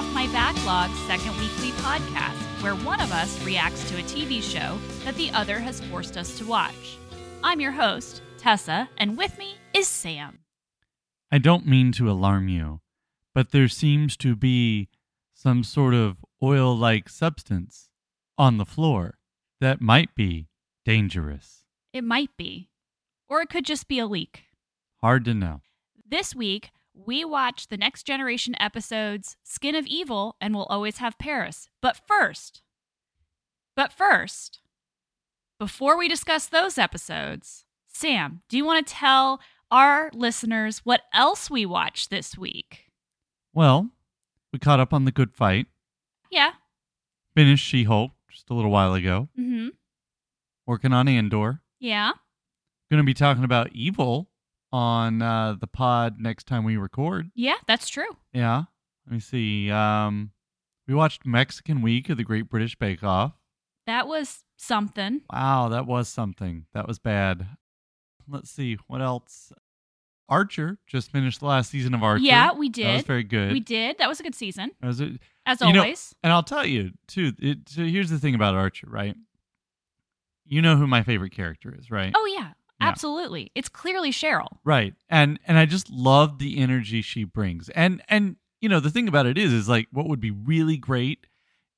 Off My Backlog second weekly podcast, where one of us reacts to a TV show that the other has forced us to watch. I'm your host, Tessa, and with me is Sam. I don't mean to alarm you, but there seems to be some sort of oil like substance on the floor that might be dangerous. It might be. Or it could just be a leak. Hard to know. This week, we watch the Next Generation episodes Skin of Evil and We'll Always Have Paris. But first, but first, before we discuss those episodes, Sam, do you want to tell our listeners what else we watched this week? Well, we caught up on the good fight, Yeah. finished She Hulk just a little while ago, Mm-hmm. working on Andor. Yeah. Going to be talking about Evil on uh, the pod next time we record. Yeah, that's true. Yeah. Let me see. Um, we watched Mexican Week of the Great British Bake Off. That was something. Wow, that was something. That was bad. Let's see what else. Archer just finished the last season of Archer. Yeah, we did. That was very good. We did. That was a good season, was a- as You know- always. and I'll tell you too. It, so here's the thing about Archer, right? You know who my favorite character is, right? oh yeah, Absolutely. It's clearly Cheryl. Right. And and I just love the energy she brings. And and you know, the thing about it is is like what would be really great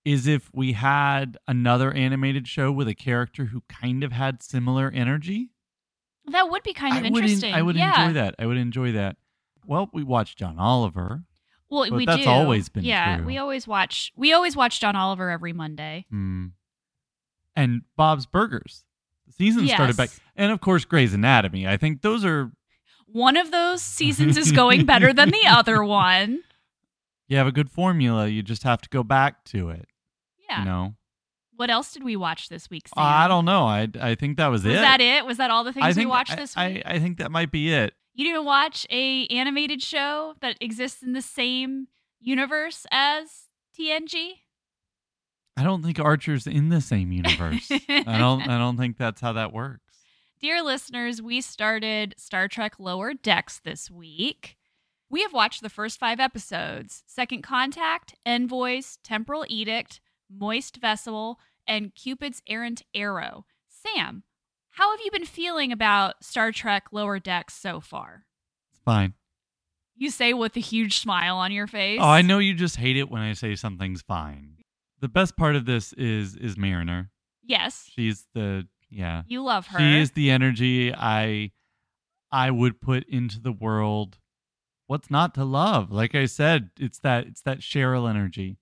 is if we had another animated show with a character who kind of had similar energy. That would be kind of I would en- interesting. I would yeah. enjoy that. I would enjoy that. Well, we watched John Oliver. Well, we that's do. always been yeah. true. We always watch. We always watch John Oliver every Monday. Hmm. And Bob's Burgers. Season started back and of course Grey's Anatomy. I think those are One of those seasons is going better than the other one. you have a good formula, you just have to go back to it. Yeah. You know? What else did we watch this week? Sam? I don't know. I I think that was, Was it. that it? Was that all the things I think we watched I- this I, week? I, think that might be it. you didn't watch a animated show that exists in the same universe as TNG? I don't think Archer's in the same universe. I don't I don't think that's how that works. Dear listeners, we started Star Trek Lower Decks this week. We have watched the first five episodes Second Contact, Envoys, Temporal Edict, Moist Vessel, and Cupid's Errant Arrow. Sam, how have you been feeling about Star Trek Lower Decks so far? It's fine. You say with a huge smile on your face. Oh, I know you just hate it when I say something's fine. The best part of this is is Mariner. Yes, She's the yeah. you love her. She is the energy I I would put into the world. What's not to love? Like I said, it's that it's that Cheryl energy.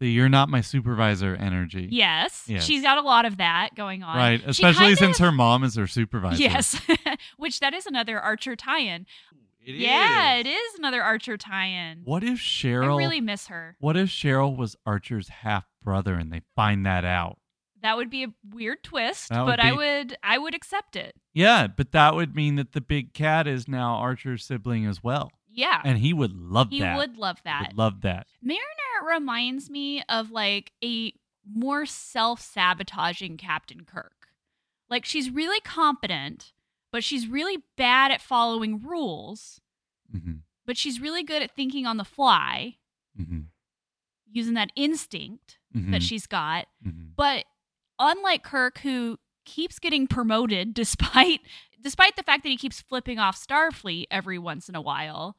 The you're not my supervisor energy. Yes, Yes. she's got a lot of that going on. Right. Especially since of- her mom is her supervisor. Yes, which that is another Archer tie-in. It yeah, is. it is another Archer tie-in. What if Cheryl I really miss her. What if Cheryl was Archer's half brother and they find that out? That would be a weird twist, That would but I would I would accept it. Yeah, but that would mean that the big cat is now Archer's sibling as well. Yeah. And he would love he that. He would love that. would love that. Mariner reminds me of like a more self-sabotaging Captain Kirk. Like she's really competent, but she's really bad at following rules, hmm but she's really good at thinking on the fly, hmm using that instinct hmm that she's got. hmm But unlike Kirk, who keeps getting promoted despite despite the fact that he keeps flipping off Starfleet every once in a while,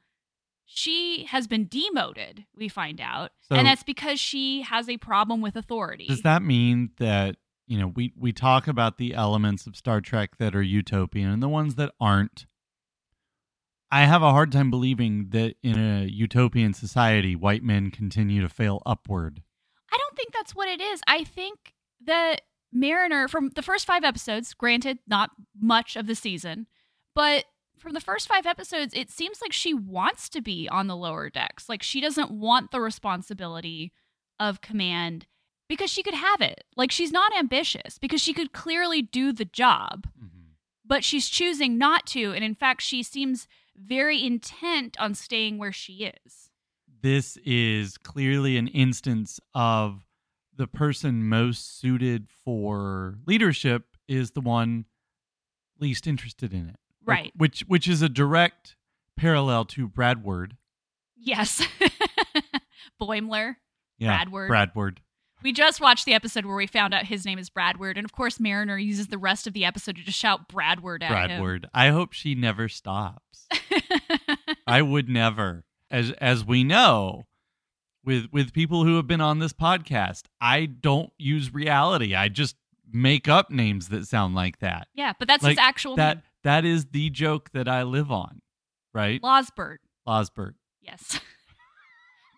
she has been demoted. We find out, So- and that's because she has a problem with authority. Does that mean that you know we we talk about the elements of Star Trek that are utopian and the ones that aren't? I have a hard time believing that in a utopian society, white men continue to fail upward. I don't think that's what it is. I think that Mariner, from the first five episodes, granted, not much of the season, but from the first five episodes, it seems like she wants to be on the lower decks. Like she doesn't want the responsibility of command because she could have it. Like she's not ambitious because she could clearly do the job, mm-hmm. but she's choosing not to. And in fact, she seems very intent on staying where she is. this is clearly an instance of the person most suited for leadership is the one least interested in it. Right. which which is a direct parallel to Bradward. Yes. Boimler. Yeah, Bradward. Bradward. We just watched the episode where we found out his name is Bradward, and of course Mariner uses the rest of the episode to just shout Bradward at him. Bradward. I hope she never stops. I would never. As as we know, with with people who have been on this podcast, I don't use reality. I just make up names that sound like that. yeah, but that's Like, his actual That name. that is the joke that I live on. Right? Losbert. Losbert. Yes.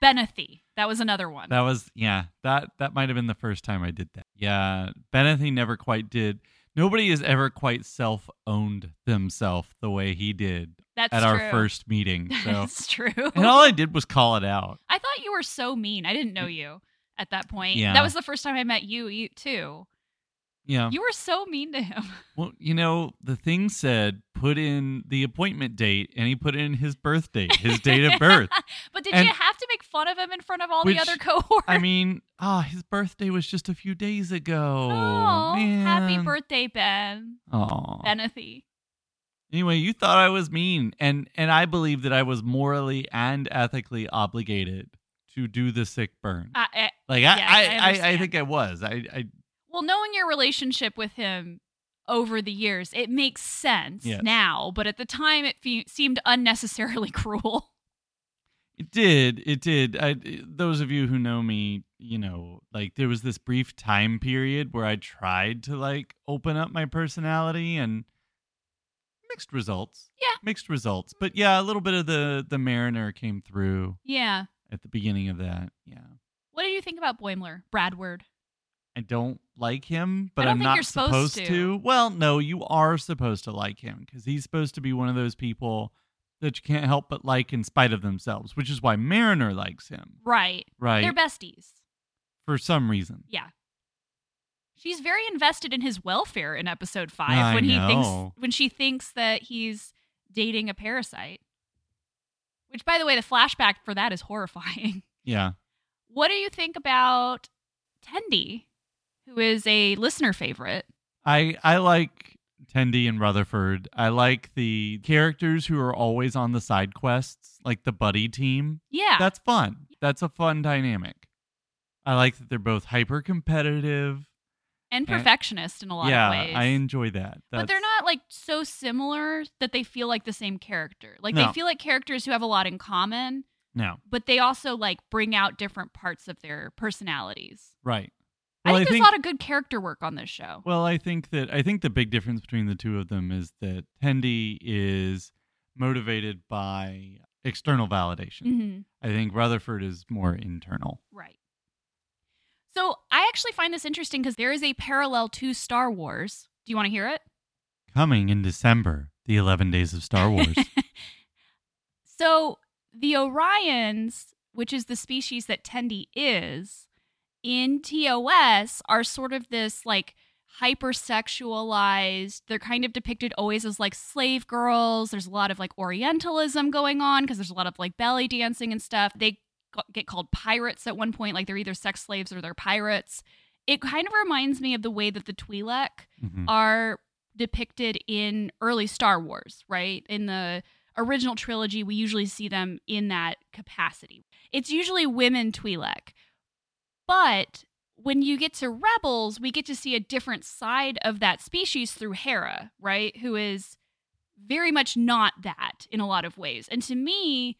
Benethy. That was another one. That was yeah. That that might have been the first time I did that. Yeah, Benethy never quite did. Nobody has ever quite self owned themselves the way he did That's at true. our first meeting. So That's true. and all I did was call it out. I thought you were so mean. I didn't know you at that point. Yeah. That was the first time I met you, you too. Yeah. You were so mean to him. Well, you know, the thing said put in the appointment date, and he put in his birth date, his date of birth. but did And- you have to make fun of him in front of all Which, the other cohorts? I mean, ah, his birthday was just a few days ago. oh, happy birthday, Ben. Aw. Benethy. Anyway, you thought I was mean, and and I believe that I was morally and ethically obligated to do the sick burn. I, I, like I, I I, I, I think I was. I, I well, knowing your relationship with him over the years, it makes sense Yes. now. But at the time, it fe- seemed unnecessarily cruel. It did. It did. I, those of you who know me, you know, like there was this brief time period where I tried to like open up my personality and mixed results. Yeah. Mixed results. But yeah, a little bit of the the Mariner came through Yeah. at the beginning of that. Yeah. What did you think about Boimler, Bradward? I don't like him, but I'm not supposed supposed, to. to. Well, no, you are supposed to like him because he's supposed to be one of those people that you can't help but like in spite of themselves, which is why Mariner likes him, Right. right? They're besties. For some reason. Yeah. She's very invested in his welfare in episode five I when he thinks when she thinks that he's dating a parasite. Which by the way, the flashback for that is horrifying. Yeah. What do you think about Tendi, who is a listener favorite? I I like Tendi and Rutherford. I like the characters who are always on the side quests, like the buddy team. Yeah. That's fun. That's a fun dynamic. I like that they're both hyper competitive. and perfectionist in a lot yeah, of ways. Yeah, I enjoy that. but they're not like so similar that they feel like the same character. Like No. they feel like characters who have a lot in common, No, but they also like bring out different parts of their personalities. right. I Well, think there's a lot of good character work on this show. Well, I think that I think the big difference between the two of them is that Tendi is motivated by external validation. hmm I think Rutherford is more internal. Right. So I actually find this interesting because there is a parallel to Star Wars. Do you want to hear it? Coming in December, the 11 days of Star Wars. So the Orions, which is the species that Tendi is, in TOS are sort of this like hypersexualized. They're kind of depicted always as like slave girls. There's a lot of like Orientalism going on because there's a lot of like belly dancing and stuff. They get called pirates at one point, like they're either sex slaves or they're pirates. It kind of reminds me of the way that the Twi'lek Mhm. are depicted in early Star Wars, right? In the original trilogy, we usually see them in that capacity. It's usually women Twi'lek. But when you get to Rebels, we get to see a different side of that species through Hera, right? Who is very much not that in a lot of ways. And to me,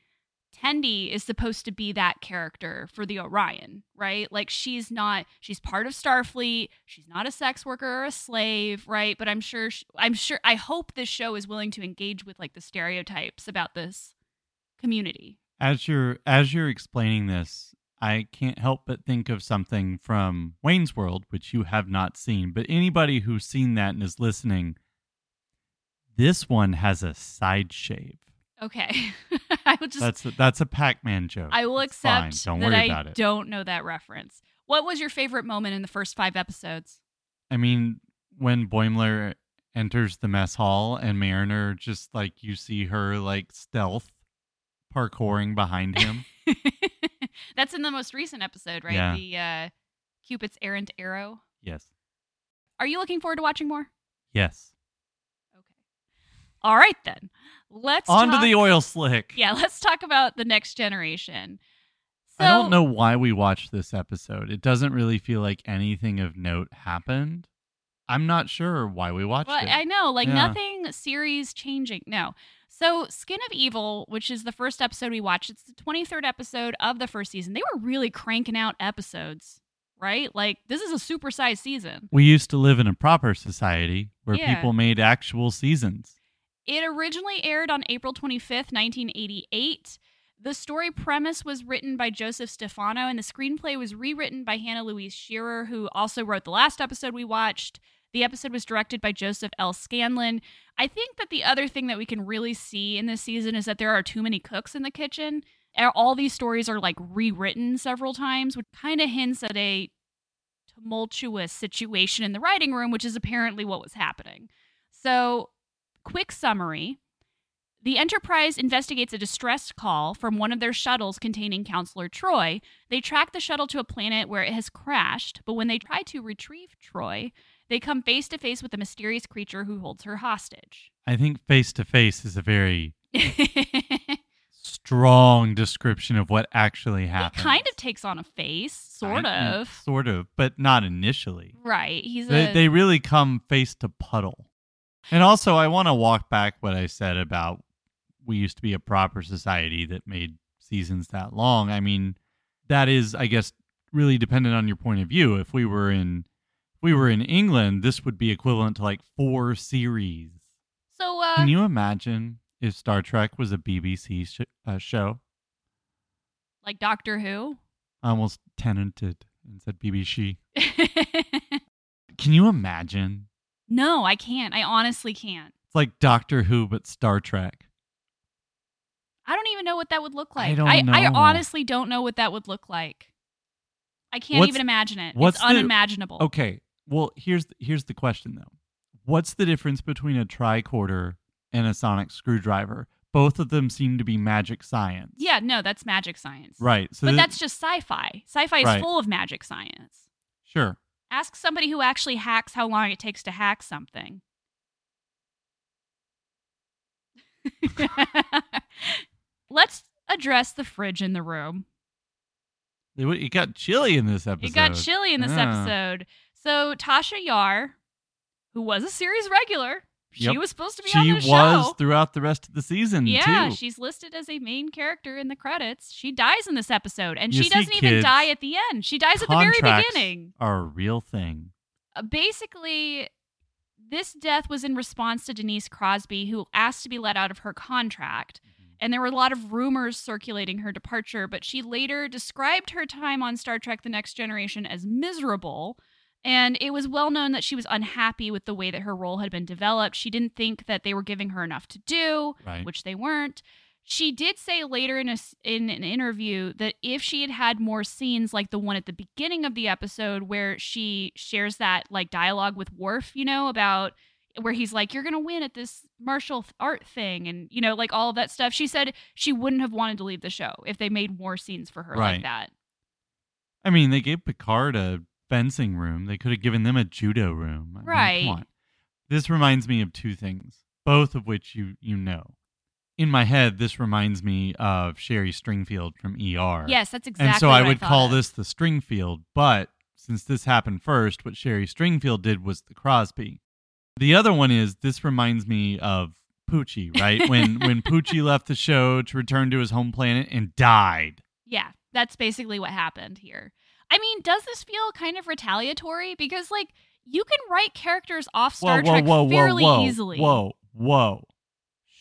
Tendi is supposed to be that character for the Orion, right? Like she's not she's part of Starfleet, she's not a sex worker or a slave, right? But I'm sure sh I'm sure I hope this show is willing to engage with like the stereotypes about this community. As you're as you're explaining this, I can't help but think of something from Wayne's World, which you have not seen. But anybody who's seen that and is listening, this one has a side shave. Okay. I will just That's a, that's a Pac-Man joke. I will It's fine. accept Don't that worry I about it. don't know that reference. What was your favorite moment in the first 5 episodes? I mean, when Boimler enters the mess hall and Mariner just like you see her like stealth parkouring behind him. That's in the most recent episode, right? Yeah. The uh, Cupid's errant arrow. yes. Are you looking forward to watching more? Yes. Okay. All right then. Let's Onto talk- the oil slick. Yeah, let's talk about the next generation. So, I don't know why we watched this episode. It doesn't really feel like anything of note happened. I'm not sure why we watched Well, it. I know, like Yeah. nothing series changing. No. So, Skin of Evil, which is the first episode we watched, it's the 23rd episode of the first season. They were really cranking out episodes, right? Like, this is a supersized season. we used to live in a proper society where Yeah. people made actual seasons. It originally aired on April 25th, 1988. The story premise was written by Joseph Stefano, and the screenplay was rewritten by Hannah Louise Shearer, who also wrote the last episode we watched. The episode was directed by Joseph L. Scanlan. I think that the other thing that we can really see in this season is that there are too many cooks in the kitchen. All these stories are like rewritten several times, which kind of hints at a tumultuous situation in the writing room, which is apparently what was happening. So, quick summary the Enterprise investigates a distress call from one of their shuttles containing Counselor Troi. They track the shuttle to a planet where it has crashed, but when they try to retrieve Troi, they come face to face with a mysterious creature who holds her hostage. I think face to face is a very strong description of what actually He happened. kind of takes on a face, sort mm, of. Sort of, but not initially. Right. He's They, a they really come face to puddle. And also, I want to walk back what I said about we used to be a proper society that made seasons that long. I mean, that is, I guess, really dependent on your point of view. If we were in, we were in England, this would be equivalent to like four series. so uh Can you imagine if Star Trek was a BBC sh- uh, show? like Doctor Who. I almost tenanted and said BBC. Can you imagine? no, I can't. I honestly can't. It's like Doctor Who, but Star Trek. I don't even know what that would look like. I don't I, I honestly don't know what that would look like. I can't What's- even imagine it. what's it's the- unimaginable. Okay. Well, here's here's the question though. What's the difference between a tricorder and a sonic screwdriver? Both of them seem to be magic science. Yeah, no, that's magic science. Right. So but th- that's just sci-fi. Sci-fi is Right. full of magic science. sure. Ask somebody who actually hacks how long it takes to hack something. Let's address the fridge in the room. It, it got chilly in this episode. It got chilly in this Yeah. episode. So Tasha Yar, who was a series regular, she Yep. was supposed to be She on the was show. throughout the rest of the season Yeah, too. she's listed as a main character in the credits. She dies in this episode, and You she see, doesn't even die at the end. She dies at the very beginning. Are a real thing. Uh, basically, this death was in response to Denise Crosby, who asked to be let out of her contract. And there were a lot of rumors circulating her departure, but she later described her time on Star Trek The Next Generation as miserable. And it was well known that she was unhappy with the way that her role had been developed. She didn't think that they were giving her enough to do, Right. which they weren't. She did say later in a in an interview that if she had had more scenes like the one at the beginning of the episode where she shares that like dialogue with Worf, you know, about where he's like, "You're gonna win at this martial art thing," and you know, like all of that stuff. She said she wouldn't have wanted to leave the show if they made more scenes for her Right. like that. I mean, they gave Picard a fencing room. They could have given them a judo room. I Right. This reminds me of two things, both of which you you know. In my head, this reminds me of Sherry Stringfield from ER. Yes, that's exactly. and so I would thought call of. this the Stringfield, but since this happened first, what Sherry Stringfield did was the Crosby. The other one is this reminds me of Poochie, right? when when Poochie left the show to return to his home planet and died. Yeah, that's basically what happened here. I mean, does this feel kind of retaliatory? Because like you can write characters off Star whoa, Trek whoa, whoa, fairly whoa, easily. Whoa, whoa.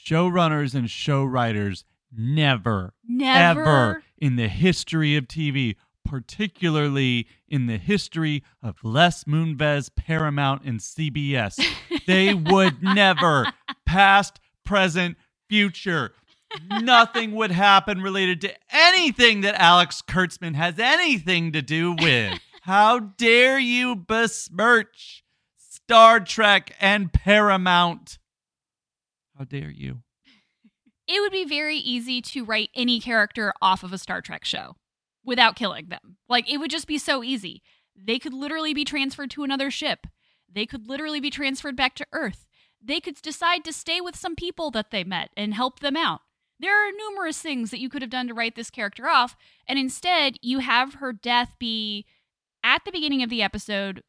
Showrunners and show writers never, Never. ever in the history of TV, particularly in the history of Les Moonves, Paramount, and CBS, they would never, past, present, future, nothing would happen related to anything that Alex Kurtzman has anything to do with. How dare you besmirch Star Trek and Paramount? How dare you? It would be very easy to write any character off of a Star Trek show without killing them. Like it would just be so easy. They could literally be transferred to another ship. They could literally be transferred back to Earth. they could decide to stay with some people that they met and help them out. There are numerous things that you could have done to write this character off, and instead you have her death be at the beginning of the episode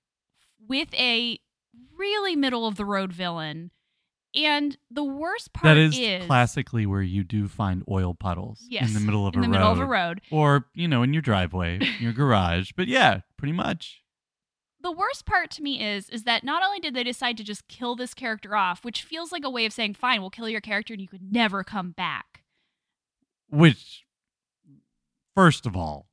with a really middle of the road villain. And the worst part That is, is classically where you do find oil puddles yes, in the middle of in a the road, middle of a road. or you know, in your driveway, your garage. But yeah, pretty much. The worst part to me is is that not only did they decide to just kill this character off, which feels like a way of saying, "Fine, we'll kill your character and you could never come back." Which, first of all,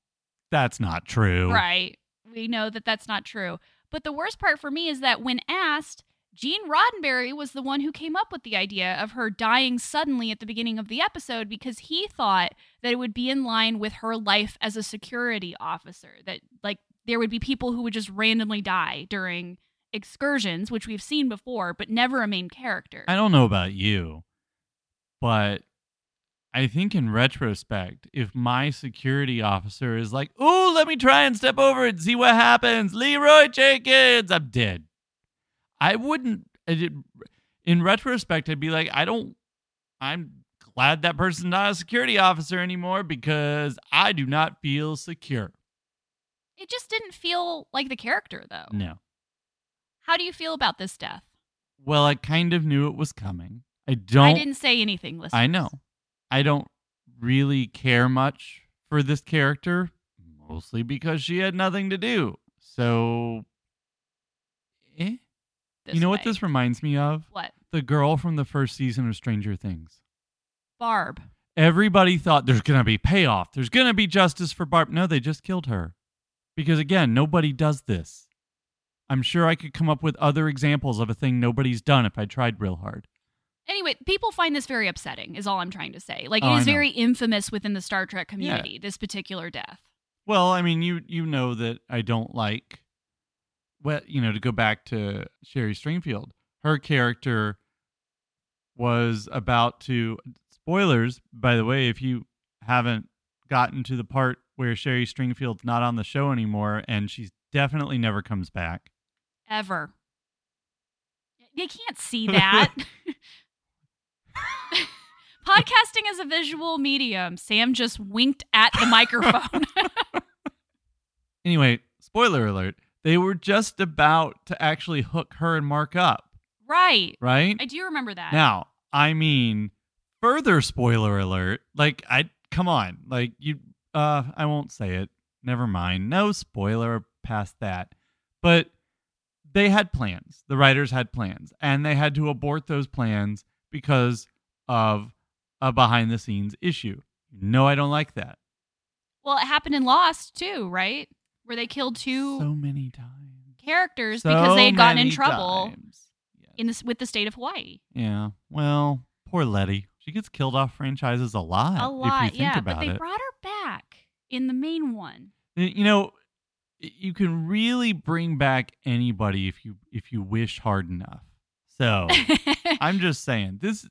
that's not true. Right? We know that that's not true. But the worst part for me is that when asked, Gene Roddenberry was the one who came up with the idea of her dying suddenly at the beginning of the episode because he thought that it would be in line with her life as a security officer. That, like, there would be people who would just randomly die during excursions, which we've seen before, but never a main character. I don't know about you, but I think in retrospect, if my security officer is like, "Ooh, let me try and step over and see what happens," Leeroy Jenkins, I'm dead. I wouldn't. In retrospect, I'd be like, I don't. I'm glad that person's not a security officer anymore because I do not feel secure. It just didn't feel like the character, though. No. How do you feel about this death? Well, I kind of knew it was coming. I don't. I didn't say anything, Listen, I know. I don't really care much for this character, mostly because she had nothing to do. So, eh? This you know what this reminds me of? What? The girl from the first season of Stranger Things. Barb. Everybody thought there's going to be payoff. There's going to be justice for Barb. No, they just killed her. Because again, nobody does this. I'm sure I could come up with other examples of a thing nobody's done if I tried real hard. Anyway, people find this very upsetting, is all I'm trying to say. Like, Oh, it is very infamous within the Star Trek community, this particular death. Well, I mean, you you know that I don't like. Well, you know, to go back to Sherry Stringfield, her character was about to. Spoilers, by the way, if you haven't gotten to the part where Sherry Stringfield's not on the show anymore, and she's definitely never comes back. Ever. You can't see that. Podcasting is a visual medium. Sam just winked at the microphone. Anyway, spoiler alert: they were just about to actually hook her and Mark up, right. right? I do remember that. Now, I mean, further spoiler alert. Like, I come on, like you. Uh, I won't say it. Never mind. No spoiler past that. But they had plans. The writers had plans, and they had to abort those plans because of a behind-the-scenes issue. No, I don't like that. Well, it happened in Lost, too, right? Where they killed two So many times. characters So because they had gotten in trouble times. In this with the state of Hawaii. Yeah. Well, poor Letty. She gets killed off franchises a lot. A lot, if you think yeah. about But they it. brought her back in the main one. you know you can really bring back anybody if you if you wish hard enough so i'm just saying this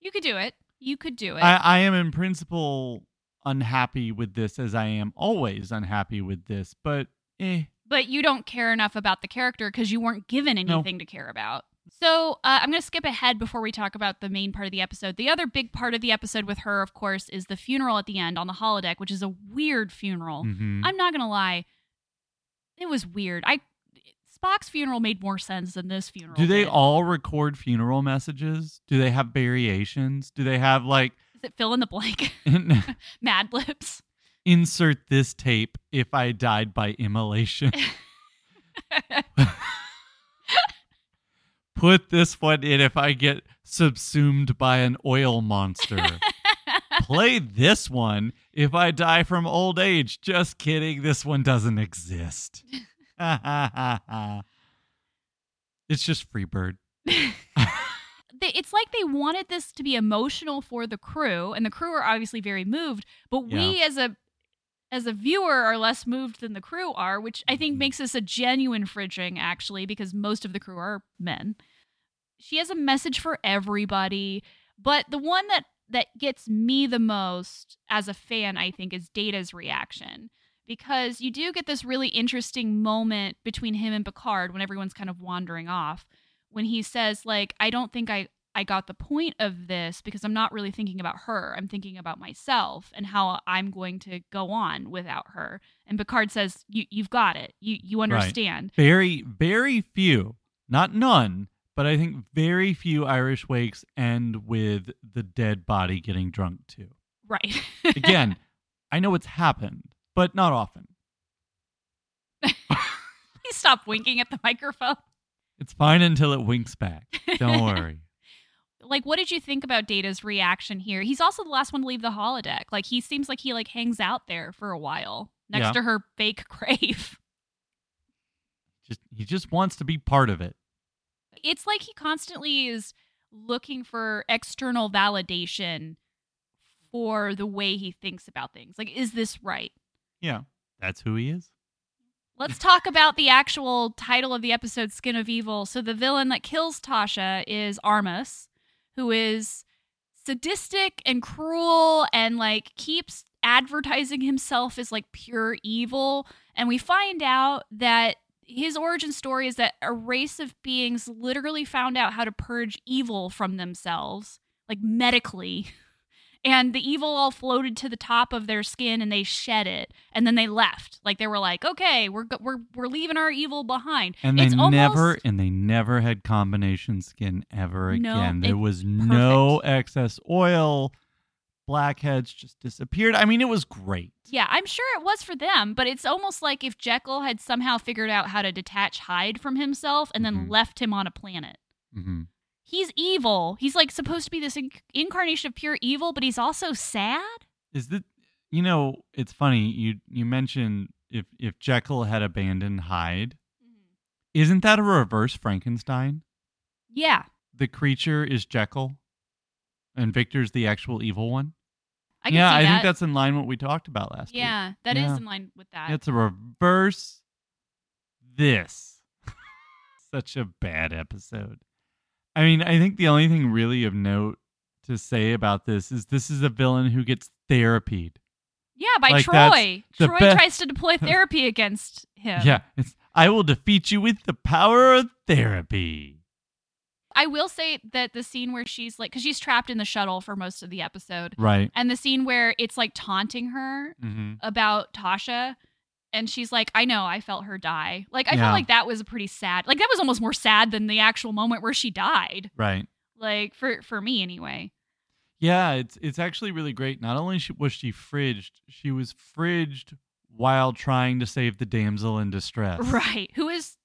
you could do it. You could do it. I, I am in principle unhappy with this as i am always unhappy with this but eh but you don't care enough about the character because you weren't given No. anything to care about. So uh, I'm going to skip ahead before we talk about the main part of the episode. The other big part of the episode with her, of course, is the funeral at the end on the holodeck, which is a weird funeral. mhm. I'm not going to lie, it was weird. I Spock's funeral made more sense than this funeral. do they did. all record funeral messages do they have variations do they have like Is it fill in the blank? Mad Libs. insert this tape if i died by immolation put this one in if I get subsumed by an oil monster. Play this one if I die from old age. Just kidding. This one doesn't exist. it's just Freebird. they, it's like they wanted this to be emotional for the crew, and the crew are obviously very moved. But we, as a as a viewer, are less moved than the crew are, which I think Mhm. makes this a genuine fridging, actually, because most of the crew are men. She has a message for everybody, but the one that that gets me the most as a fan, I think, is Data's reaction. Because you do get this really interesting moment between him and Picard when everyone's kind of wandering off, when he says like I don't think I I got the point of this because I'm not really thinking about her. I'm thinking about myself and how I'm going to go on without her. And Picard says, "You you've got it. You you understand." Right. Very very few, not none, but I think very few Irish wakes end with the dead body getting drunk too. Right. Again, I know it's happened, but not often. Please stop winking at the microphone. It's fine until it winks back. Don't worry. Like what did you think about Data's reaction here? He's also the last one to leave the holodeck. Like he seems like he like hangs out there for a while next Yeah. to her fake grave. Just he just wants to be part of it. It's like he constantly is looking for external validation for the way he thinks about things. Like is this right? Yeah. That's who he is. Let's talk about the actual title of the episode, Skin of Evil. So, the villain that kills Tasha is Armus, who is sadistic and cruel and like keeps advertising himself as like pure evil. And we find out that his origin story is that a race of beings literally found out how to purge evil from themselves, like medically. And the evil all floated to the top of their skin and they shed it. And then they left. Like they were like, okay, we're, we're, we're leaving our evil behind. And they almost- never and they never had combination skin ever No, again. it- there was no excess oil. Blackheads just disappeared. I mean, it was great. Yeah, I'm sure it was for them, but it's almost like if Jekyll had somehow figured out how to detach Hyde from himself and then Mhm. left him on a planet. hmm He's evil. He's like supposed to be this inc- incarnation of pure evil, but he's also sad. Is that you know? It's funny you you mentioned if if Jekyll had abandoned Hyde, mm-hmm. isn't that a reverse Frankenstein? Yeah, The creature is Jekyll, and Victor's the actual evil one. I yeah, I that. think that's in line with what we talked about last week. yeah, that is in line with that. It's a reverse this. Such a bad episode. I mean, I think the only thing really of note to say about this is this is a villain who gets therapied. yeah, by like, Troi. Troi be- tries to deploy therapy against him. Yeah, it's I will defeat you with the power of therapy. I will say that the scene where she's like, because she's trapped in the shuttle for most of the episode, Right. and the scene where it's like taunting her hmm about Tasha and she's like, I know, I felt her die. Like I Yeah. felt like that was a pretty sad. Like that was almost more sad than the actual moment where she died. Right. Like for for me anyway. Yeah, it's it's actually really great. Not only was she fridged, she was fridged while trying to save the damsel in distress. Right. Who is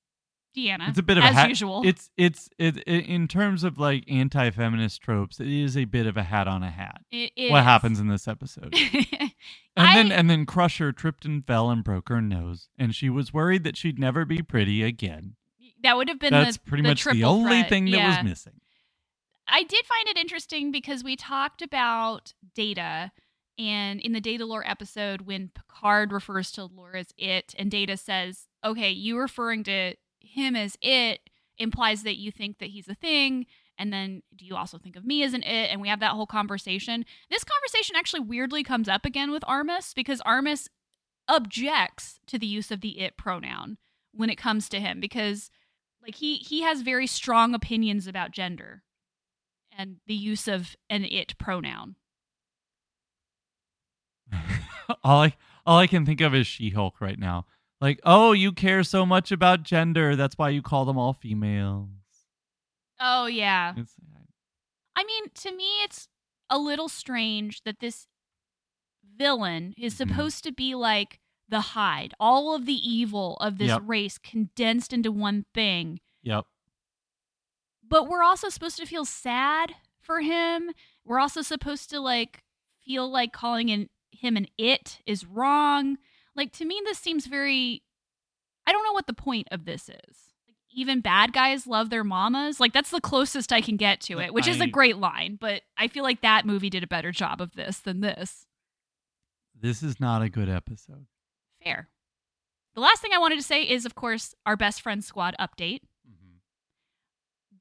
Deanna? It's a bit of as a hat. usual. It's it's it, it in terms of like anti-feminist tropes. It is a bit of a hat on a hat. It is. What happens in this episode? And I- then and then Crusher tripped and fell and broke her nose, and she was worried that she'd never be pretty again. that would have been That's the, pretty the much the only threat. thing that Yeah. was missing. I did find it interesting because we talked about Data, and in the Datalore episode, when Picard refers to lore as it, and Data says, "Okay, you referring to him as it implies that you think that he's a thing." And then, do you also think of me as an it? And we have that whole conversation. This conversation actually weirdly comes up again with Armus because Armus objects to the use of the it pronoun when it comes to him because like he he has very strong opinions about gender and the use of an it pronoun. all I all I can think of is She-Hulk right now. Like, oh, you care so much about gender, that's why you call them all females. Oh yeah. It's, I mean, to me it's a little strange that this villain is Mhm. supposed to be like the Hyde, all of the evil of this Yep. race condensed into one thing. yep. But we're also supposed to feel sad for him. We're also supposed to like feel like calling in him an it is wrong. Like to me this seems very I don't know what the point of this is. Like even bad guys love their mamas. Like that's the closest I can get to it, which is a great line, but I feel like that movie did a better job of this than this. This is not a good episode. Fair. The last thing I wanted to say is of course our best friend squad update. Mm-hmm.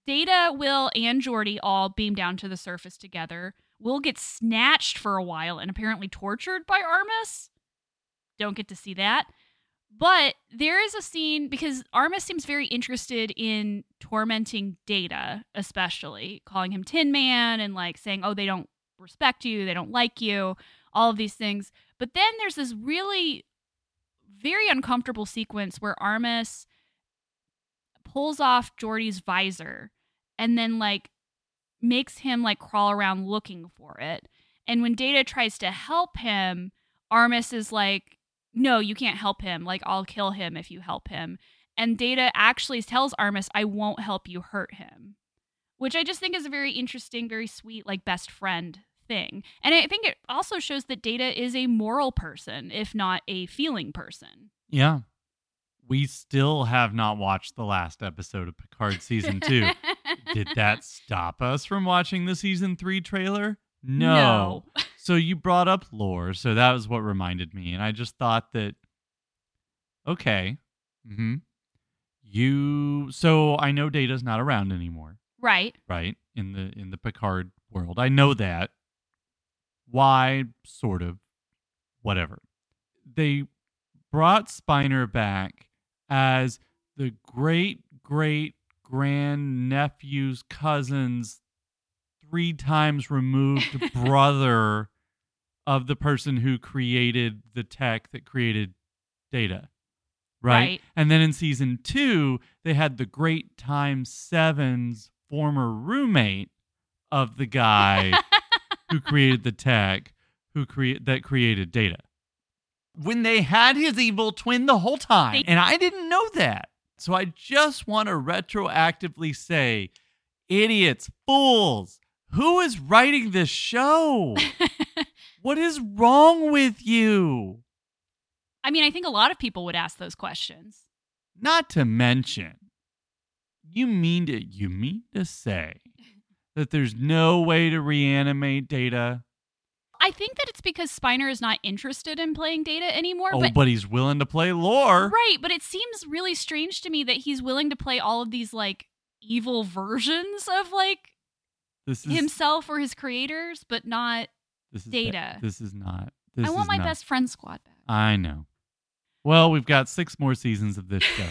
Data, Will, and Geordi all beam down to the surface together. Will gets snatched for a while and apparently tortured by Armus. Don't get to see that. But there is a scene because Armus seems very interested in tormenting Data, especially calling him Tin Man and like saying, oh, they don't respect you, they don't like you, all of these things. But then there's this really very uncomfortable sequence where Armus pulls off Geordi's visor and then like makes him like crawl around looking for it. And when Data tries to help him, Armus is like, no, you can't help him. Like, I'll kill him if you help him. And Data actually tells Armus, I won't help you hurt him, which I just think is a very interesting, very sweet, like best friend thing. And I think it also shows that Data is a moral person, if not a feeling person. Yeah. We still have not watched the last episode of Picard season two. Did that stop us from watching the season three trailer? No. No. So you brought up lore, so that was what reminded me, and I just thought that okay, hmm you. So I know Data's not around anymore, Right. right? In the in the Picard world, I know that. Why? Sort of. Whatever. They brought Spiner back as the great great grand nephew's cousin's three times removed brother of the person who created the tech that created data. Right? Right. And then in season two, they had the great time seven's former roommate of the guy who created the tech who create that created data. When they had his evil twin the whole time. And I didn't know that. So I just want to retroactively say, idiots, fools, who is writing this show? what is wrong with you? I mean, I think a lot of people would ask those questions. Not to mention, you mean to you mean to say that there's no way to reanimate data? I think that it's because Spiner is not interested in playing Data anymore. oh, but but he's willing to play lore. right, but it seems really strange to me that he's willing to play all of these like evil versions of like This is himself or his creators, but not. this is Data. This is not. This I want my not- best friend squad back. I know. Well, we've got six more seasons of this show.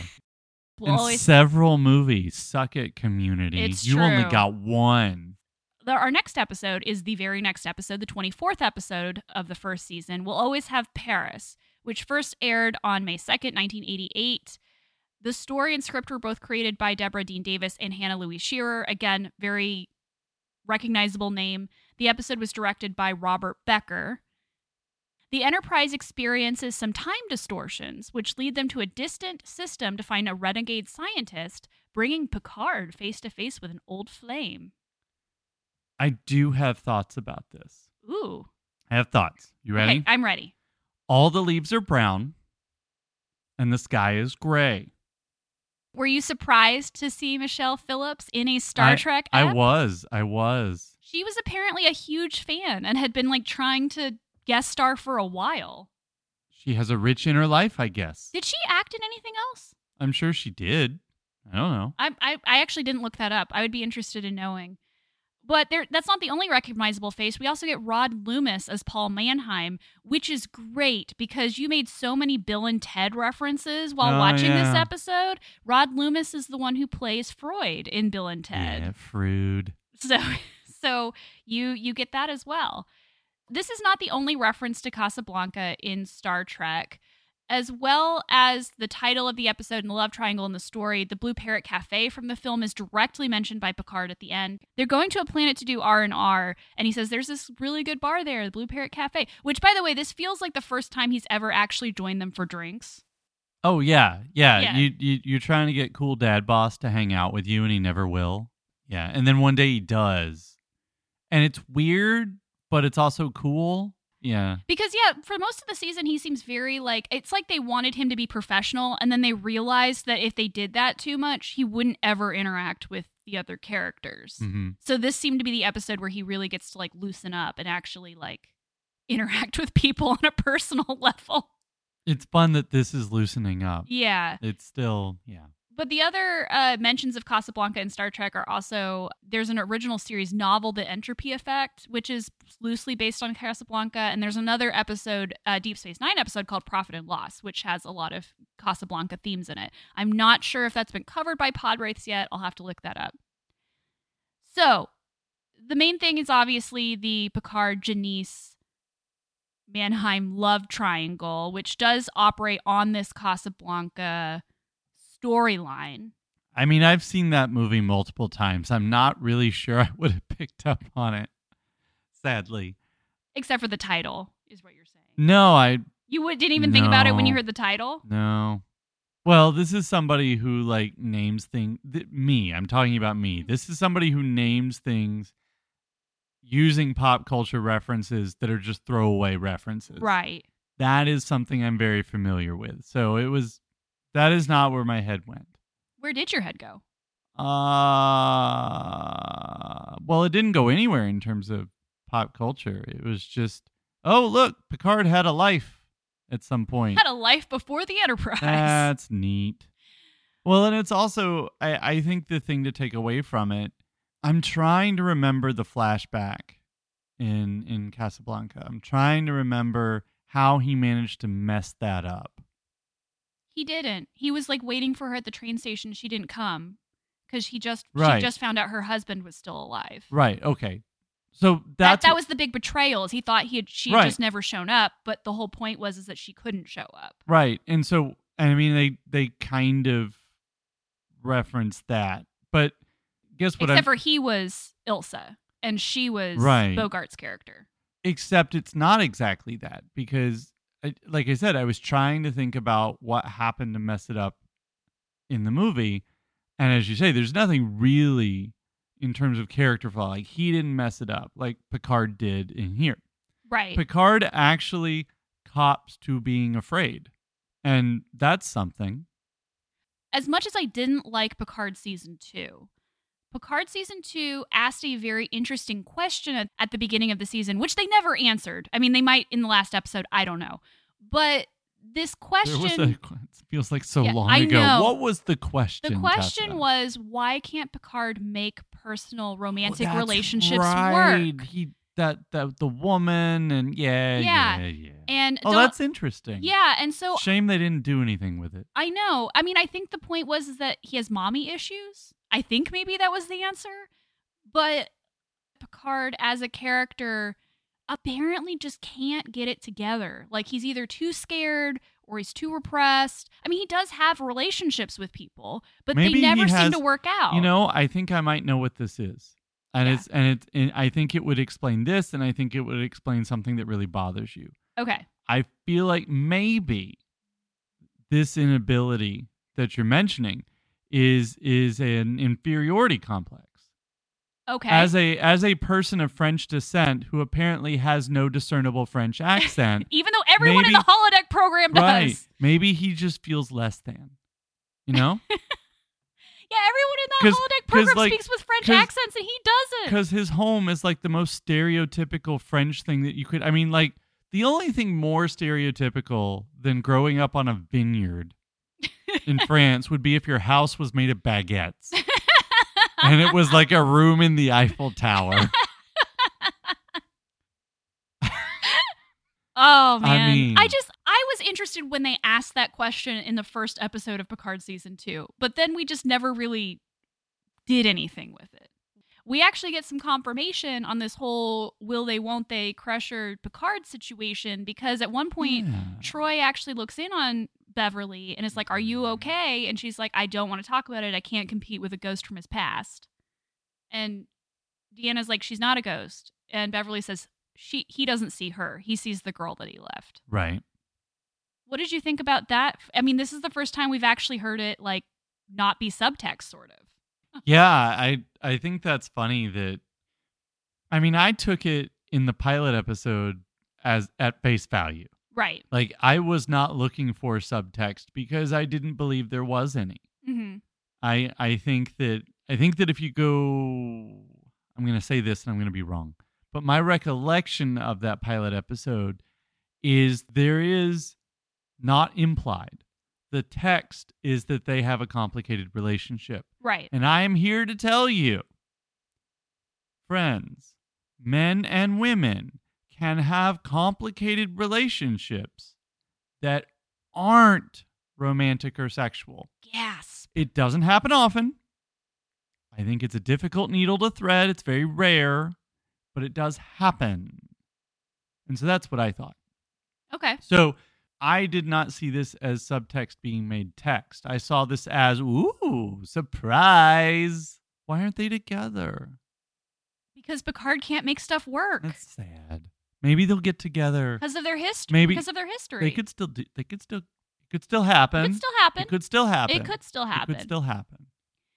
We'll and always several movies. Suck it, community. It's you only got one. the, our next episode is the very next episode, the 24th episode of the first season. We'll always have Paris, which first aired on May 2nd, 1988. The story and script were both created by Deborah Dean Davis and Hannah Louise Shearer. Again, very recognizable name. The episode was directed by Robert Becker. The Enterprise experiences some time distortions, which lead them to a distant system to find a renegade scientist, bringing Picard face to face with an old flame. I do have thoughts about this. Ooh. I have thoughts. You ready? Okay, I'm ready. All the leaves are brown and the sky is gray. Were you surprised to see Michelle Phillips in a Star Trek I was. I was. She was apparently a huge fan and had been like trying to guest star for a while. She has a rich inner life, I guess. Did she act in anything else? I'm sure she did. I don't know. I I, I actually didn't look that up. I would be interested in knowing. But there, that's not the only recognizable face. We also get Rod Loomis as Paul Mannheim, which is great because you made so many Bill and Ted references while Oh, watching this episode. Rod Loomis is the one who plays Freud in Bill and Ted. Yeah, Frood. So so you you get that as well. This is not the only reference to Casablanca in Star Trek. As well as the title of the episode and the love triangle in the story, the Blue Parrot Cafe from the film is directly mentioned by Picard at the end. They're going to a planet to do R and R, and he says there's this really good bar there, the Blue Parrot Cafe. Which, by the way, this feels like the first time he's ever actually joined them for drinks. Oh yeah, yeah. Yeah. You, you you're trying to get cool dad boss to hang out with you, and he never will. Yeah, and then one day he does, and it's weird, but it's also cool. Yeah, Because yeah, for most of the season he seems very like it's like they wanted him to be professional and then they realized that if they did that too much, he wouldn't ever interact with the other characters. hmm So this seemed to be the episode where he really gets to like loosen up and actually like interact with people on a personal level. it's fun that this is loosening up. Yeah. It's still yeah. But the other uh, mentions of Casablanca in Star Trek are also there's an original series novel, The Entropy Effect, which is loosely based on Casablanca, and there's another episode, uh, Deep Space Nine episode called Profit and Loss, which has a lot of Casablanca themes in it. I'm not sure if that's been covered by Podwraiths yet. I'll have to look that up. So, the main thing is obviously the Picard Janice Mannheim love triangle, which does operate on this Casablanca storyline. I mean, I've seen that movie multiple times. I'm not really sure I would have picked up on it. Sadly. Except for the title, is what you're saying. No, I You would, didn't even think about it when you heard the title? no. Well, this is somebody who like names things. Th- me, I'm talking about me. Hmm. This is somebody who names things using pop culture references that are just throwaway references. Right. That is something I'm very familiar with. So it was. That is not where my head went. Where did your head go? Uh, well, it didn't go anywhere in terms of pop culture. It was just, oh, look, Picard had a life at some point. Had a life before the Enterprise. That's neat. Well, and it's also, I, I think the thing to take away from it, I'm trying to remember the flashback in in Casablanca. I'm trying to remember how he managed to mess that up. He didn't. He was like waiting for her at the train station. She didn't come because he just Right. she just found out her husband was still alive. Right. Okay. So That, that's that was the big betrayal. Is he thought he had she Right. just never shown up, but the whole point was is that she couldn't show up. Right. And so I mean they they kind of reference that. But guess what Except I'm for he was Ilsa and she was Right. Bogart's character. except it's not exactly that because I, like I said I was trying to think about what happened to mess it up in the movie and as you say there's nothing really in terms of character flaw like he didn't mess it up like Picard did in here. Right. Picard actually cops to being afraid. And that's something. as much as I didn't like Picard season two, Picard season two asked a very interesting question at, at the beginning of the season, which they never answered. I mean, they might in the last episode, I don't know. But this question a feels like so Yeah, long I ago. know. What was the question? the question Tessa? was why can't Picard make personal romantic relationships right. work? He that that the woman and yeah, Yeah. yeah, yeah. And oh, that's interesting. yeah, and so Shame they didn't do anything with it. I know. I mean, I think the point was is that he has mommy issues. I think maybe that was the answer. But Picard as a character apparently just can't get it together. Like he's either too scared or he's too repressed. I mean, he does have relationships with people, but Maybe they he never seem to work out. You know, I think I might know what this is. And Yeah. it's and it and I think it would explain this and I think it would explain something that really bothers you. Okay. I feel like maybe this inability that you're mentioning is is an inferiority complex. Okay. As a as a person of French descent who apparently has no discernible French accent, Even though everyone in the holodeck program does. right? Maybe he just feels less than. You know? Yeah, everyone in that holodeck program like- speaks with French accents and he doesn't. Because his home is like the most stereotypical French thing that you could. I mean, like the only thing more stereotypical than growing up on a vineyard in France would be if your house was made of baguettes and it was like a room in the Eiffel Tower. Oh I man. mean- I just I was interested when they asked that question in the first episode of Picard season 2, but then we just never really did anything with it. We actually get some confirmation on this whole will they won't they Crusher Picard situation because at one point Yeah. Troi actually looks in on Beverly and is like, "Are you okay?" and she's like, "I don't want to talk about it. I can't compete with a ghost from his past." And Deanna's like, "She's not a ghost." And Beverly says, "She he doesn't see her. He sees the girl that he left." Right. What did you think about that? I mean, this is the first time we've actually heard it like not be subtext sort of. Yeah, I I think that's funny that I mean, I took it in the pilot episode as at face value. Right. Like I was not looking for subtext because I didn't believe there was any. Mhm. I I think that I think that if you go I'm going to say this and I'm going to be wrong. But my recollection of that pilot episode is there is not implied, The text is that they have a complicated relationship. Right. And I am here to tell you, friends, men and women can have complicated relationships that aren't romantic or sexual. Yes. It doesn't happen often. I think it's a difficult needle to thread. It's very rare, but it does happen. And so that's what I thought. Okay. So I did not see this as subtext being made text. I saw this as, ooh, surprise. Why aren't they together? Because Picard can't make stuff work That's sad. Maybe they'll get together. because of their history. Maybe because of their history. They could still do, they could still it could still happen. It could still happen. It could still happen. It could still happen. It could still happen.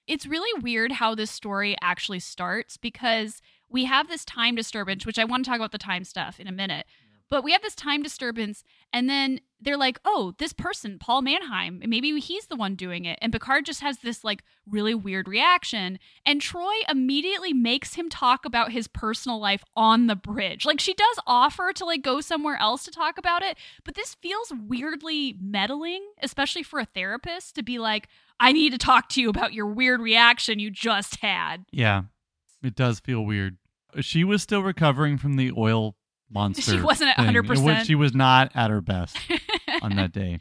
it's really weird how this story actually starts because we have this time disturbance, which I want to talk about the time stuff in a minute. But we have this time disturbance, and then they're like, oh, this person, Paul Mannheim, maybe he's the one doing it. And Picard just has this like really weird reaction. And Troi immediately makes him talk about his personal life on the bridge. Like she does offer to like go somewhere else to talk about it, but this feels weirdly meddling, especially for a therapist to be like, I need to talk to you about your weird reaction you just had. Yeah. It does feel weird. She was still recovering from the oil monster. She wasn't at 100%. was- She was not at her best on that day.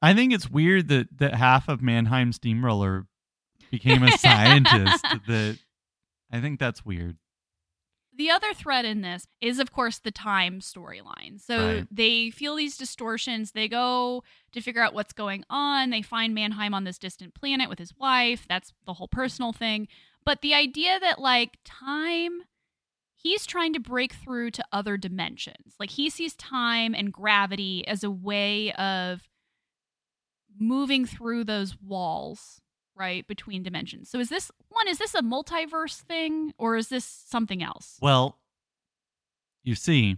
I think it's weird that that half of Mannheim Steamroller became a scientist. that I think that's weird. The other thread in this is, of course, the time storyline. So Right. they feel these distortions. They go to figure out what's going on. They find Mannheim on this distant planet with his wife. That's the whole personal thing. But the idea that, like, time, he's trying to break through to other dimensions. Like, he sees time and gravity as a way of moving through those walls right between dimensions so is this one is this a multiverse thing or is this something else Well, you see,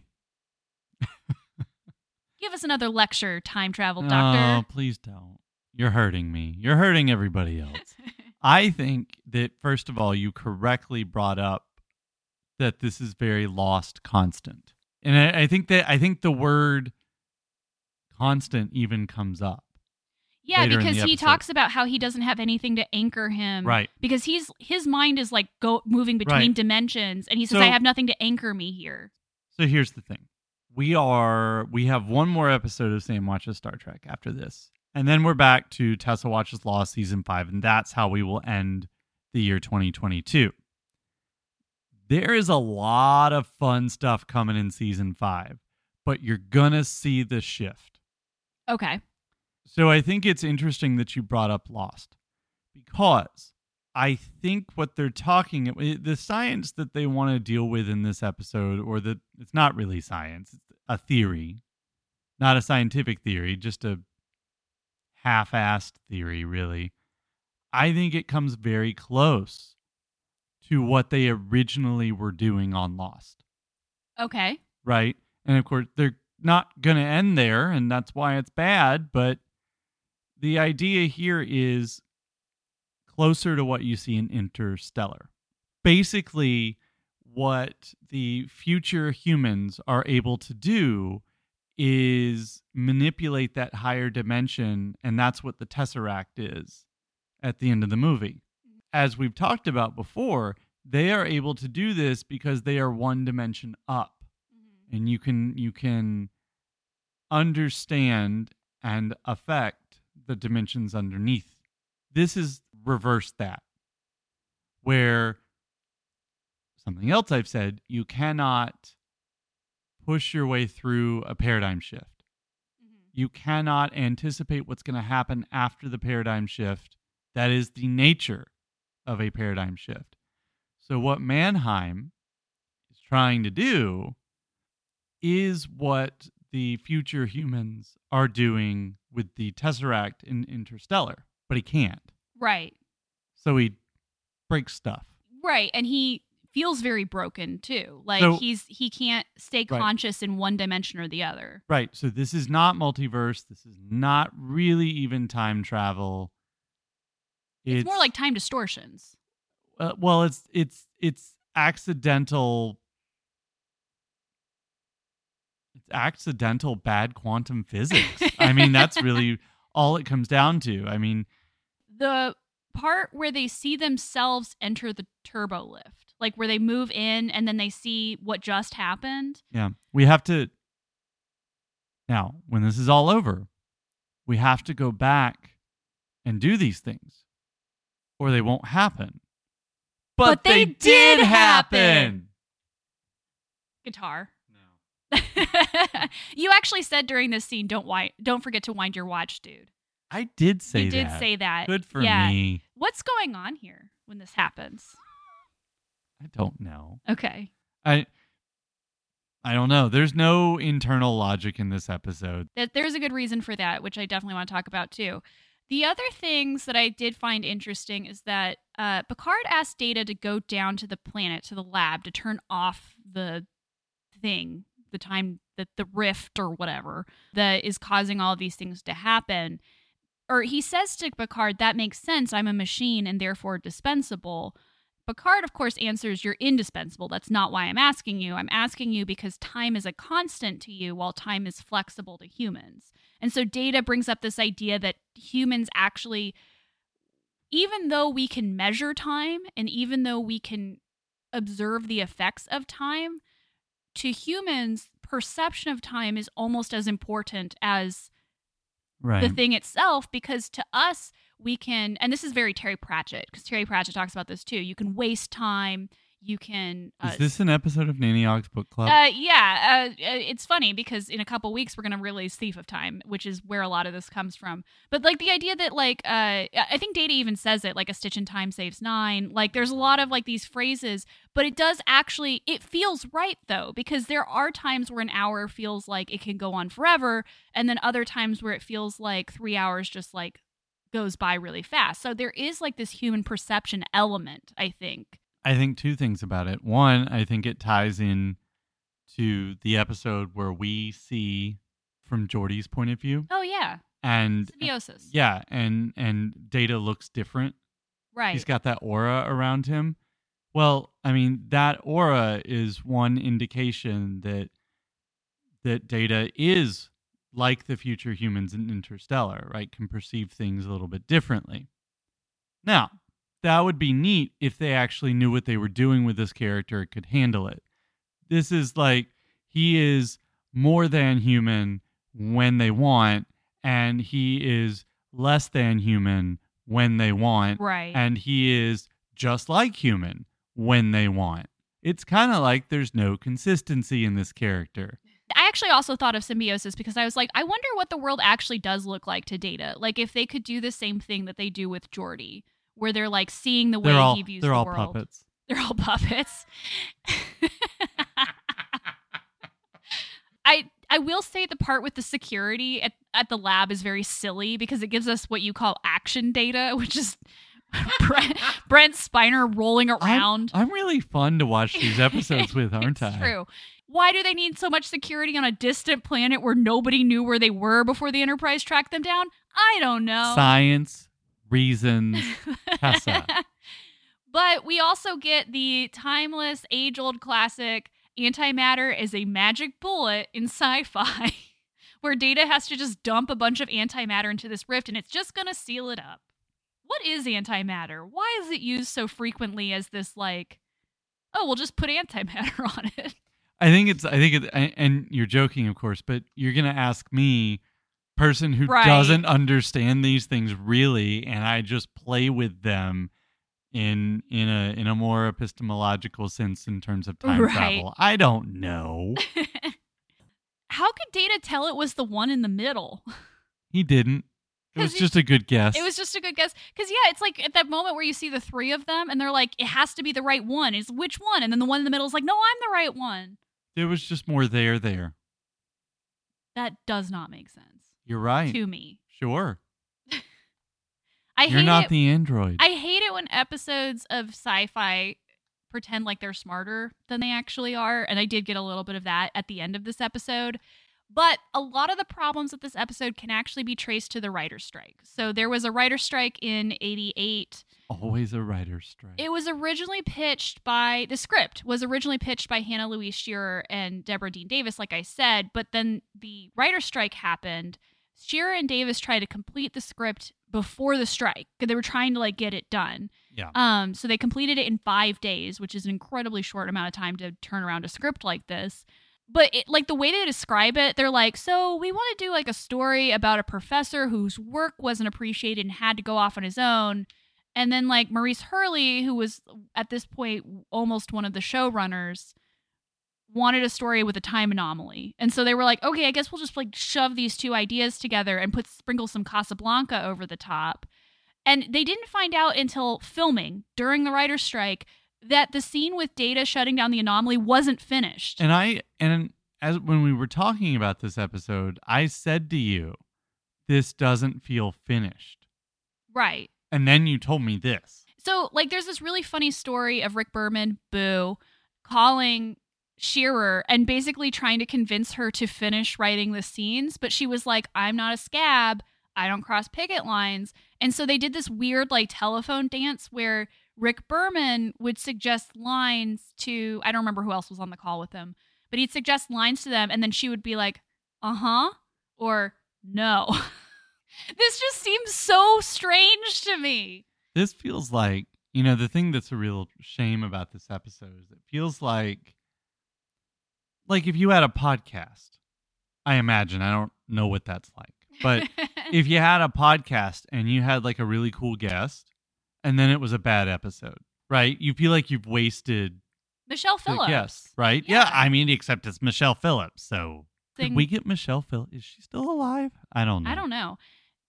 give us another lecture time travel oh, doctor please don't. You're hurting me. You're hurting everybody else. I think that first of all, you correctly brought up that this is very lost constant, and I, I think that I think the word constant even comes up. yeah because he talks about how he doesn't have anything to anchor him Right. because he's his mind is like go moving between Right. dimensions and he says So- i have nothing to anchor me here So here's the thing. We are we have one more episode of Sam Watches Star Trek after this. And then we're back to Tessa Watches Law season 5 and that's how we will end the year 2022. There is a lot of fun stuff coming in season 5, but you're going to see the shift. okay So I think it's interesting that you brought up Lost because I think what they're talking the science that they want to deal with in this episode or that it's not really science, it's a theory, not a scientific theory, just a half-assed theory really. I think it comes very close to what they originally were doing on Lost okay right? And of course, they're not going to end there, and that's why it's bad. But the idea here is closer to what you see in Interstellar. Basically, what the future humans are able to do is manipulate that higher dimension, and that's what the Tesseract is at the end of the movie. As we've talked about before, they are able to do this because they are one dimension up mm-hmm. and you can you can understand and affect the dimensions underneath. This is reverse that, where something else I've said, you cannot push your way through a paradigm shift. Mm-hmm. You cannot anticipate what's going to happen after the paradigm shift. That is the nature of a paradigm shift. So, what Mannheim is trying to do is what the future humans are doing with the Tesseract in Interstellar, but he can't. right So he breaks stuff. right and he feels very broken too like So- he's he can't stay Right. conscious in one dimension or the other Right. So this is not multiverse. This is not really even time travel. It's more like time distortions uh, well, it's it's it's accidental. It's accidental bad quantum physics. I mean, that's really all it comes down to. I mean, the part where they see themselves enter the turbo lift, like where they move in and then they see what just happened. yeah, we have to. Now, when this is all over, we have to go back and do these things, or they won't happen. But they did happen. Guitar. No. you actually said during this scene, "Don't wind, don't forget to wind your watch, dude." I did say you did that. say that. Good for yeah. me. What's going on here when this happens? I don't know. Okay. I I don't know. There's no internal logic in this episode. That there's a good reason for that, which I definitely want to talk about too. The other things that I did find interesting is that uh, Picard asked Data to go down to the planet, to the lab, to turn off the thing, the time that the rift or whatever that is causing all these things to happen. Or he says to Picard, that makes sense. I'm a machine and therefore dispensable. Picard, of course, answers, You're indispensable. That's not why I'm asking you. I'm asking you because time is a constant to you while time is flexible to humans. And so Data brings up this idea that humans actually, even though we can measure time and even though we can observe the effects of time, to humans, perception of time is almost as important as Right. the thing itself because to us we can and this is very terry pratchett because terry pratchett talks about this too you can waste time you can uh, Is this an episode of Nanny Ogg's book club? uh, yeah, uh, uh, it's funny because in a couple weeks we're gonna release Thief of Time, which is where a lot of this comes from. But like the idea that like uh, I think Data even says it like a stitch in time saves nine. Like there's a lot of like these phrases, but it does actually it feels right though because there are times where an hour feels like it can go on forever, and then other times where it feels like three hours just like goes by really fast. So there is like this human perception element, I think. I think two things about it. One, I think it ties in to the episode where we see from Geordi's point of view, Oh yeah, and uh, symbiosis. yeah, and and Data looks different. right. He's got that aura around him. Well, I mean, that aura is one indication that that Data is like the future humans in Interstellar, right? Can perceive things a little bit differently. Now, that would be neat if they actually knew what they were doing with this character, could handle it. This is like he is more than human when they want, and he is less than human when they want, Right. and he is just like human when they want. It's kind of like there's no consistency in this character. I actually also thought of symbiosis because I was like, I wonder what the world actually does look like to Data. Like if they could do the same thing that they do with Geordi, where they're like seeing the way all he views they're the all world. puppets. They're all puppets. I I will say the part with the security at, at the lab is very silly because it gives us what you call action data, which is Brent, Brent Spiner rolling around. I'm really fun to watch these episodes with, aren't I? True. Why do they need so much security on a distant planet where nobody knew where they were before the Enterprise tracked them down? I don't know. Science, reasons, Tessa. but we also get the timeless, age old classic antimatter is a magic bullet in sci fi, where Data has to just dump a bunch of antimatter into this rift and it's just going to seal it up. What is antimatter? Why is it used so frequently as this, like, oh, we'll just put antimatter on it? I think it's. I think it. And you're joking, of course, but you're gonna ask me, person who Right. doesn't understand these things really, and I just play with them in in a in a more epistemological sense in terms of time Right. travel. I don't know. How could Data tell it was the one in the middle? He didn't. It was he- just a good guess. It was just a good guess. Because, yeah, it's like at that moment where you see the three of them and they're like, it has to be the right one. It's which one? And then the one in the middle is like, no, I'm the right one. There was just more there. There. That does not make sense You're right. to me. Sure. I You're hate not it. the android. I hate it when episodes of sci-fi pretend like they're smarter than they actually are, and I did get a little bit of that at the end of this episode. But a lot of the problems with this episode can actually be traced to the writer's strike. So there was a writer's strike in 88 Always a writer's strike. It was originally pitched by the script was originally pitched by Hannah Louise Shearer and Deborah Dean Davis, like I said, but then the writer's strike happened. Shearer and Davis tried to complete the script before the strike. They were trying to like get it done. Yeah. Um, so they completed it in five days, which is an incredibly short amount of time to turn around a script like this. But it, like the way they describe it, they're like, so we want to do like a story about a professor whose work wasn't appreciated and had to go off on his own. And then like Maurice Hurley, who was at this point almost one of the showrunners, wanted a story with a time anomaly. And so they were like, okay, I guess we'll just like shove these two ideas together and put sprinkle some Casablanca over the top. And they didn't find out until filming during the writer's strike that the scene with Data shutting down the anomaly wasn't finished. And I and as when we were talking about this episode, I said to you, this doesn't feel finished. right. And then you told me this. So, like, there's this really funny story of Rick Berman, Boo, calling Shearer and basically trying to convince her to finish writing the scenes. But she was like, I'm not a scab. I don't cross picket lines. And so they did this weird, like, telephone dance where Rick Berman would suggest lines to, I don't remember who else was on the call with him, but he'd suggest lines to them. And then she would be like, uh huh, or no. this just seems so strange to me. This feels like, you know, the thing that's a real shame about this episode is it feels like like if you had a podcast. I imagine, I don't know what that's like. But if you had a podcast and you had like a really cool guest and then it was a bad episode, right? You feel like you've wasted Michelle Phillips. guest, right? Yeah. Yeah. I mean, except it's Michelle Phillips. So Thing- did we get Michelle Phillips? Is she still alive? I don't know. I don't know.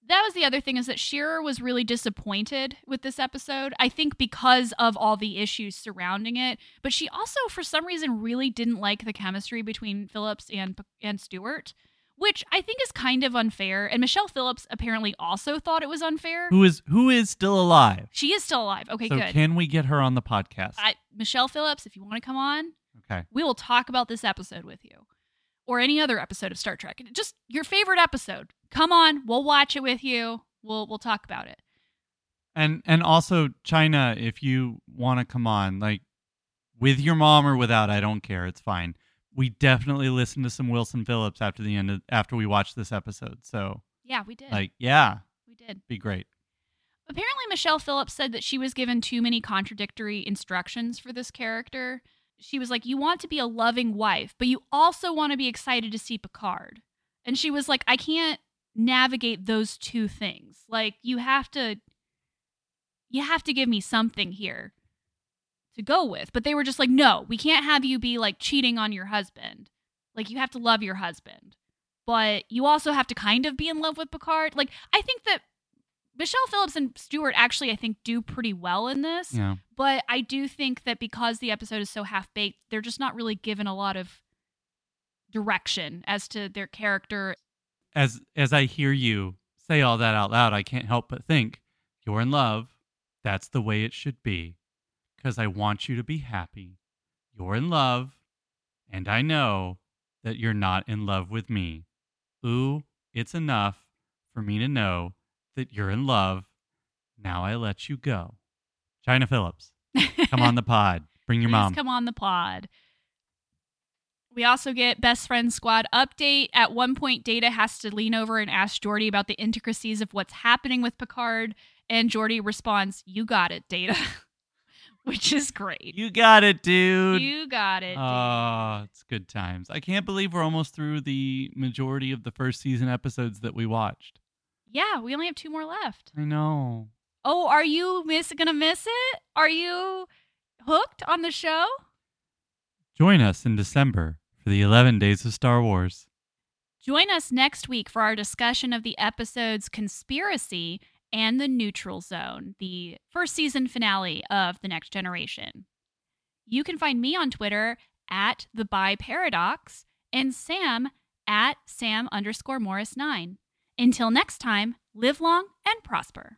That was the other thing is that Shearer was really disappointed with this episode. I think because of all the issues surrounding it, but she also for some reason really didn't like the chemistry between Phillips and and Stewart, which I think is kind of unfair. And Michelle Phillips apparently also thought it was unfair. Who is who is still alive? She is still alive. Okay, so good. can we get her on the podcast? I, Michelle Phillips, if you want to come on, okay. we will talk about this episode with you or any other episode of Star Trek. Just your favorite episode. Come on, we'll watch it with you. We'll we'll talk about it. And and also Chynna, if you want to come on, like with your mom or without, I don't care. It's fine. We definitely listened to some Wilson Phillips after the end of, after we watched this episode. So Yeah, we did. like, yeah, we did. be great. Apparently Michelle Phillips said that she was given too many contradictory instructions for this character. She was like, "You want to be a loving wife, but you also want to be excited to see Picard." And she was like, "I can't navigate those two things. Like you have to you have to give me something here to go with." But they were just like, "No, we can't have you be like cheating on your husband. Like you have to love your husband." But you also have to kind of be in love with Picard. Like I think that Michelle Phillips and Stewart actually, I think, do pretty well in this. Yeah. But I do think that because the episode is so half baked, they're just not really given a lot of direction as to their character. As as I hear you say all that out loud, I can't help but think you're in love. That's the way it should be. Cuz I want you to be happy. You're in love, and I know that you're not in love with me. Ooh, it's enough for me to know that you're in love. Now I let you go. Chynna Phillips, come on the pod. Bring your Please mom. come on the pod. We also get best friend squad update. At one point, Data has to lean over and ask Geordi about the intricacies of what's happening with Picard, and Geordi responds, "You got it, Data," which is great. You got it, dude. You got it. Oh, it's good times. I can't believe we're almost through the majority of the first season episodes that we watched. Yeah, we only have two more left. I know. Oh, are you miss gonna miss it? Are you hooked on the show? Join us in December for the 11 Days of Star Wars. Join us next week for our discussion of the episodes Conspiracy and The Neutral Zone, the first season finale of The Next Generation. You can find me on Twitter at The Bi Paradox and Sam at Sam underscore Morris 9. Until next time, live long and prosper.